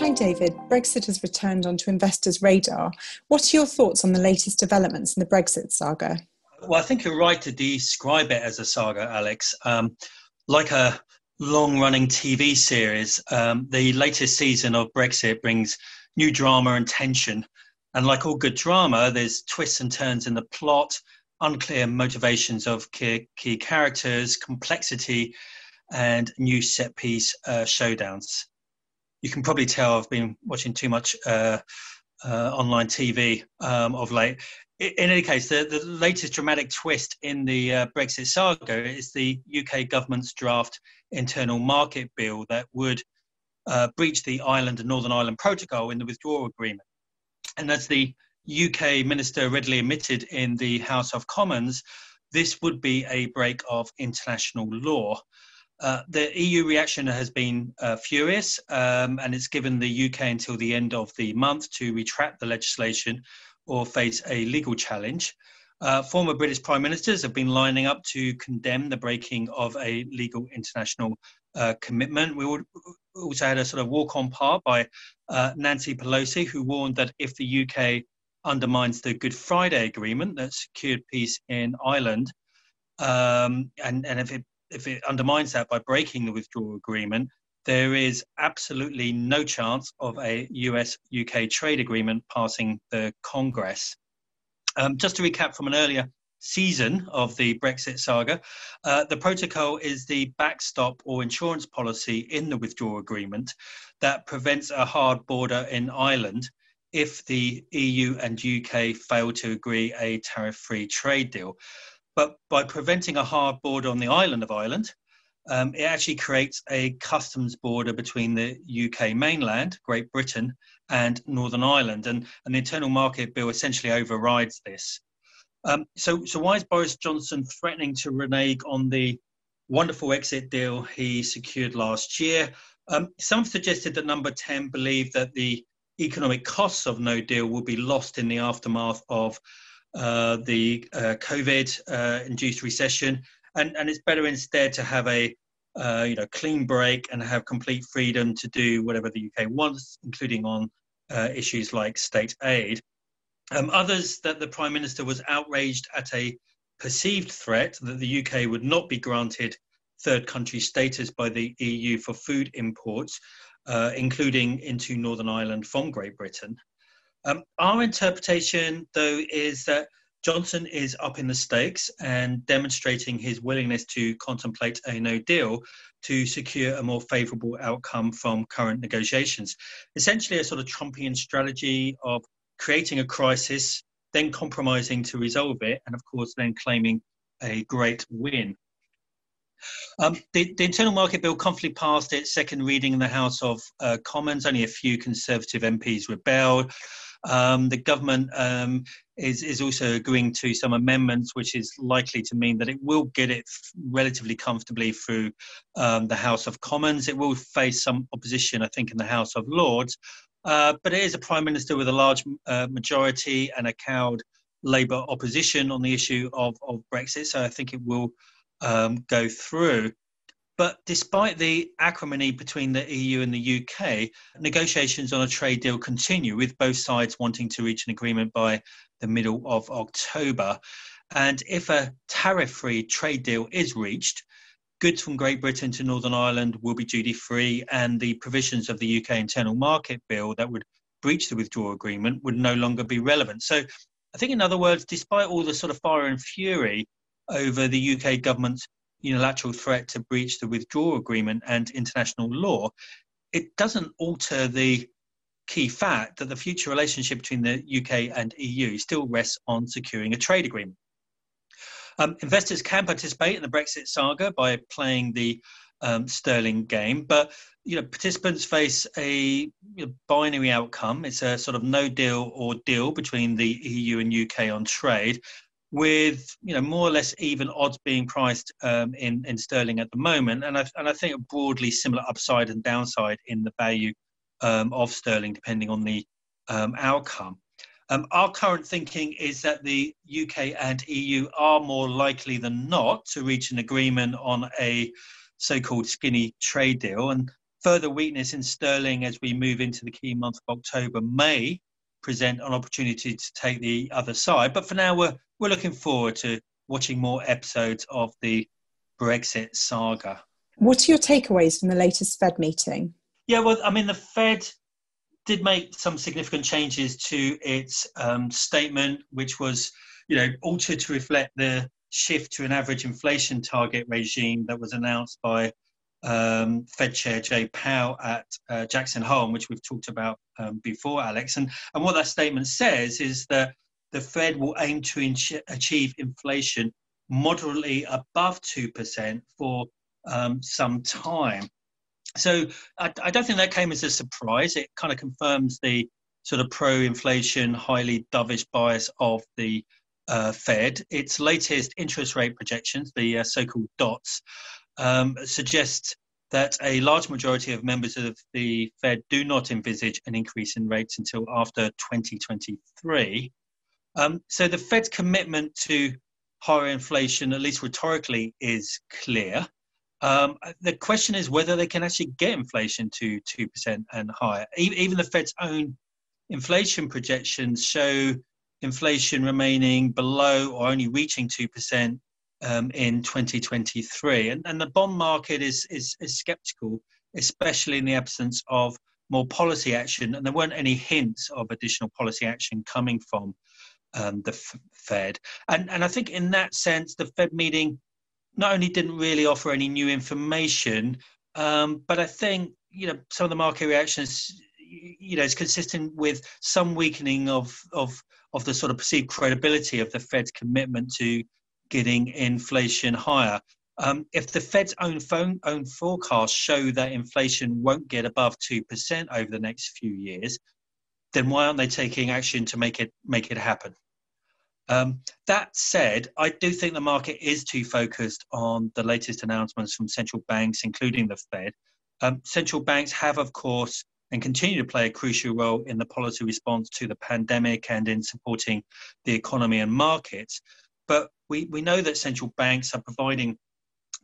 Hi, David. Brexit has returned onto investors' radar. What are your thoughts on the latest developments in the Brexit saga? Well, I think you're right to describe it as a saga, Alex. Um, like a long running TV series, um, the latest season of Brexit brings new drama and tension. And like all good drama, there's twists and turns in the plot, unclear motivations of key, key characters, complexity, and new set piece uh, showdowns you can probably tell I've been watching too much uh, uh, online TV um, of late. In any case, the, the latest dramatic twist in the uh, Brexit saga is the UK government's draft internal market bill that would uh, breach the Ireland and Northern Ireland Protocol in the withdrawal agreement. And as the UK minister readily admitted in the House of Commons, this would be a break of international law. Uh, the EU reaction has been uh, furious, um, and it's given the UK until the end of the month to retract the legislation or face a legal challenge. Uh, former British prime ministers have been lining up to condemn the breaking of a legal international uh, commitment. We also had a sort of walk on par by uh, Nancy Pelosi, who warned that if the UK undermines the Good Friday Agreement that secured peace in Ireland, um, and, and if it if it undermines that by breaking the withdrawal agreement, there is absolutely no chance of a US UK trade agreement passing the Congress. Um, just to recap from an earlier season of the Brexit saga, uh, the protocol is the backstop or insurance policy in the withdrawal agreement that prevents a hard border in Ireland if the EU and UK fail to agree a tariff free trade deal. But by preventing a hard border on the island of Ireland, um, it actually creates a customs border between the UK mainland, Great Britain, and Northern Ireland. And, the Internal Market Bill essentially overrides this. Um, so, so why is Boris Johnson threatening to renege on the wonderful exit deal he secured last year? Um, some suggested that Number 10 believed that the economic costs of no deal will be lost in the aftermath of the uh, COVID uh, recession, and, and it's better instead to have a uh, you know clean break and have complete freedom to do whatever the UK wants, including on uh, issues like state aid. Um, others that the Prime Minister was outraged at a perceived threat that the UK would not be granted third country status by the EU for food imports, uh, including into Northern Ireland from Great Britain. Um, our interpretation, though, is that Johnson is up in the stakes and demonstrating his willingness to contemplate a no deal to secure a more favourable outcome from current negotiations. Essentially, a sort of Trumpian strategy of creating a crisis, then compromising to resolve it, and of course, then claiming a great win. Um, the, the, Internal Market Bill comfortably passed its second reading in the House of uh, Commons. Only a few Conservative MPs rebelled. Um, the government um, is, is also agreeing to some amendments, which is likely to mean that it will get it relatively comfortably through um, the House of Commons. It will face some opposition, I think, in the House of Lords. Uh, but it is a prime minister with a large uh, majority and a cowed Labour opposition on the issue of, of Brexit. So I think it will um, go through. But despite the acrimony between the EU and the UK, negotiations on a trade deal continue, with both sides wanting to reach an agreement by the middle of October. And if a tariff free trade deal is reached, goods from Great Britain to Northern Ireland will be duty free, and the provisions of the UK Internal Market Bill that would breach the withdrawal agreement would no longer be relevant. So, I think, in other words, despite all the sort of fire and fury over the UK government's unilateral threat to breach the withdrawal agreement and international law, it doesn't alter the key fact that the future relationship between the UK and EU still rests on securing a trade agreement. Um, investors can participate in the Brexit saga by playing the um, sterling game, but you know participants face a you know, binary outcome. It's a sort of no deal or deal between the EU and UK on trade, with you know more or less even odds being priced um, in in sterling at the moment, and I and I think a broadly similar upside and downside in the value um, of sterling depending on the um, outcome. Um, our current thinking is that the UK and EU are more likely than not to reach an agreement on a so-called skinny trade deal, and further weakness in sterling as we move into the key month of October may present an opportunity to take the other side. But for now, we're we're looking forward to watching more episodes of the Brexit saga. What are your takeaways from the latest Fed meeting? Yeah, well, I mean, the Fed did make some significant changes to its um, statement, which was, you know, altered to reflect the shift to an average inflation target regime that was announced by um, Fed Chair Jay Powell at uh, Jackson Hole, which we've talked about um, before, Alex. And, and what that statement says is that the Fed will aim to in- achieve inflation moderately above 2% for um, some time. So I, I, don't think that came as a surprise. It kind of confirms the sort of pro inflation, highly dovish bias of the uh, Fed. Its latest interest rate projections, the uh, so called DOTS, um, suggest that a large majority of members of the Fed do not envisage an increase in rates until after 2023. Um, so the Fed's commitment to higher inflation, at least rhetorically, is clear. Um, the question is whether they can actually get inflation to 2% and higher. Even the Fed's own inflation projections show inflation remaining below or only reaching 2% um, in 2023. And, and the bond market is, is, is skeptical, especially in the absence of more policy action. And there weren't any hints of additional policy action coming from um, the F- Fed. And, and I think in that sense, the Fed meeting not only didn't really offer any new information, um, but I think you know some of the market reactions, you know, is consistent with some weakening of of of the sort of perceived credibility of the Fed's commitment to getting inflation higher. Um, if the Fed's own phone, own forecasts show that inflation won't get above two percent over the next few years, then why aren't they taking action to make it make it happen? Um, that said, I do think the market is too focused on the latest announcements from central banks, including the Fed. Um, central banks have, of course, and continue to play a crucial role in the policy response to the pandemic and in supporting the economy and markets. But we, we know that central banks are providing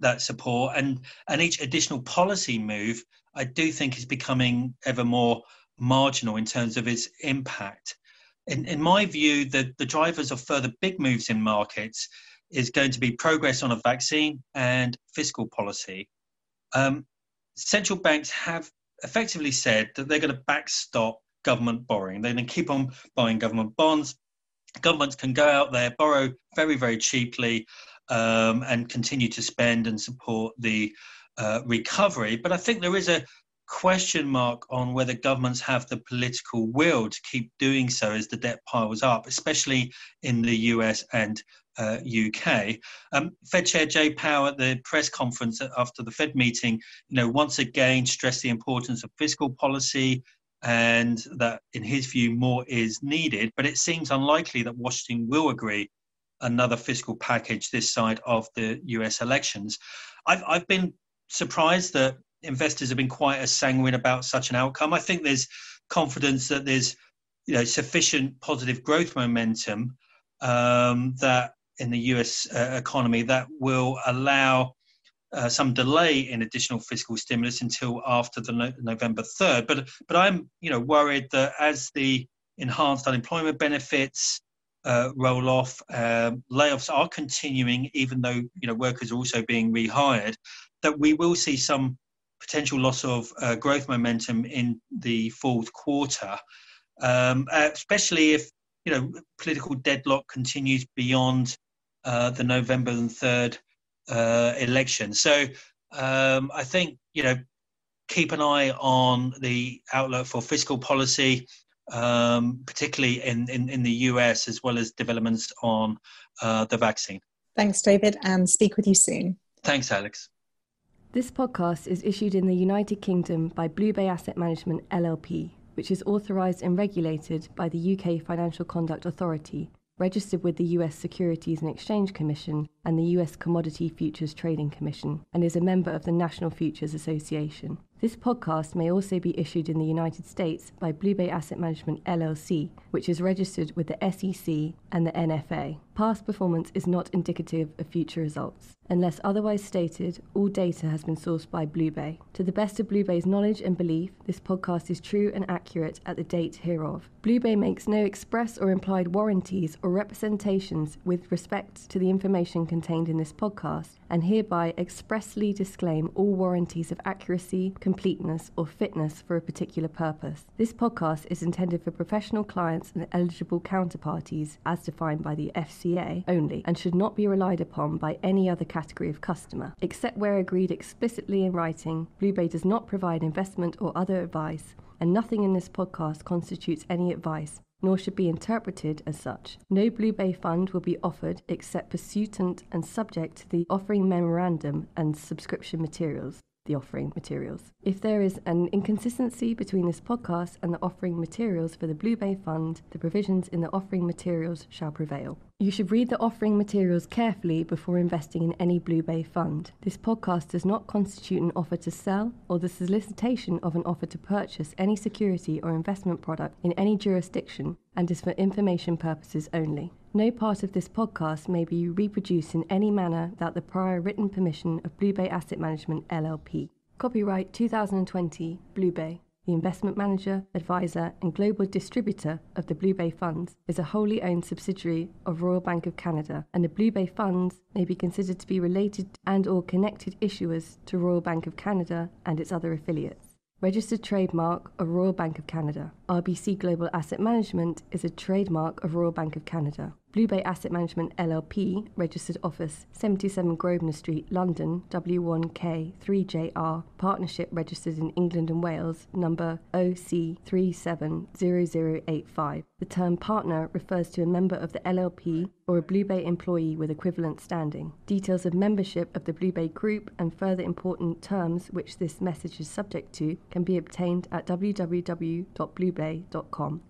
that support, and, and each additional policy move, I do think, is becoming ever more marginal in terms of its impact in, in my view, the, the drivers of further big moves in markets is going to be progress on a vaccine and fiscal policy. Um, central banks have effectively said that they're going to backstop government borrowing. They're going to keep on buying government bonds. Governments can go out there, borrow very, very cheaply, um, and continue to spend and support the uh, recovery. But I think there is a question mark on whether governments have the political will to keep doing so as the debt piles up, especially in the US and uh, UK. Um, Fed Chair Jay Powell at the press conference after the Fed meeting, you know, once again stressed the importance of fiscal policy and that, in his view, more is needed. But it seems unlikely that Washington will agree another fiscal package this side of the US elections. I've, I've been surprised that investors have been quite as sanguine about such an outcome. I think there's confidence that there's you know sufficient positive growth momentum um, that in the U.S. Uh, economy that will allow uh, some delay in additional fiscal stimulus until after the no- November 3rd. But but I'm you know worried that as the enhanced unemployment benefits uh, roll off, um, layoffs are continuing, even though you know workers are also being rehired. That we will see some potential loss of uh, growth momentum in the fourth quarter, um, uh, especially if you know political deadlock continues beyond uh, the November and third uh, election. So um, I think you know keep an eye on the outlook for fiscal policy. Um, particularly in, in, in, the US, as well as developments on uh, the vaccine. Thanks, David, and speak with you soon. Thanks, Alex. This podcast is issued in the United Kingdom by Blue Bay Asset Management LLP, which is authorised and regulated by the UK Financial Conduct Authority, registered with the US Securities and Exchange Commission, and the US Commodity Futures Trading Commission and is a member of the National Futures Association. This podcast may also be issued in the United States by Blue Bay Asset Management LLC, which is registered with the SEC and the NFA. Past performance is not indicative of future results. Unless otherwise stated, all data has been sourced by Blue Bay. To the best of Blue Bay's knowledge and belief, this podcast is true and accurate at the date hereof. Blue Bay makes no express or implied warranties or representations with respect to the information contained in this podcast and hereby expressly disclaim all warranties of accuracy, completeness, or fitness for a particular purpose. This podcast is intended for professional clients and eligible counterparties as defined by the FCA only and should not be relied upon by any other category of customer. Except where agreed explicitly in writing, Blue Bay does not provide investment or other advice, and nothing in this podcast constitutes any advice nor should be interpreted as such. No Blue Bay fund will be offered except pursuant and subject to the offering memorandum and subscription materials the offering materials. If there is an inconsistency between this podcast and the offering materials for the Blue Bay Fund, the provisions in the offering materials shall prevail. You should read the offering materials carefully before investing in any Blue Bay fund. This podcast does not constitute an offer to sell or the solicitation of an offer to purchase any security or investment product in any jurisdiction and is for information purposes only. No part of this podcast may be reproduced in any manner without the prior written permission of Blue Bay Asset Management LLP. Copyright 2020 Blue Bay. The investment manager, advisor, and global distributor of the Blue Bay Funds is a wholly owned subsidiary of Royal Bank of Canada, and the Blue Bay Funds may be considered to be related and or connected issuers to Royal Bank of Canada and its other affiliates. Registered trademark of Royal Bank of Canada. RBC Global Asset Management is a trademark of Royal Bank of Canada. Blue Bay Asset Management LLP, registered office 77 Grosvenor Street, London, W1K3JR, partnership registered in England and Wales, number OC370085. The term partner refers to a member of the LLP or a Blue Bay employee with equivalent standing. Details of membership of the Blue Bay Group and further important terms which this message is subject to can be obtained at www.bluebay.com.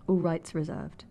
All rights reserved.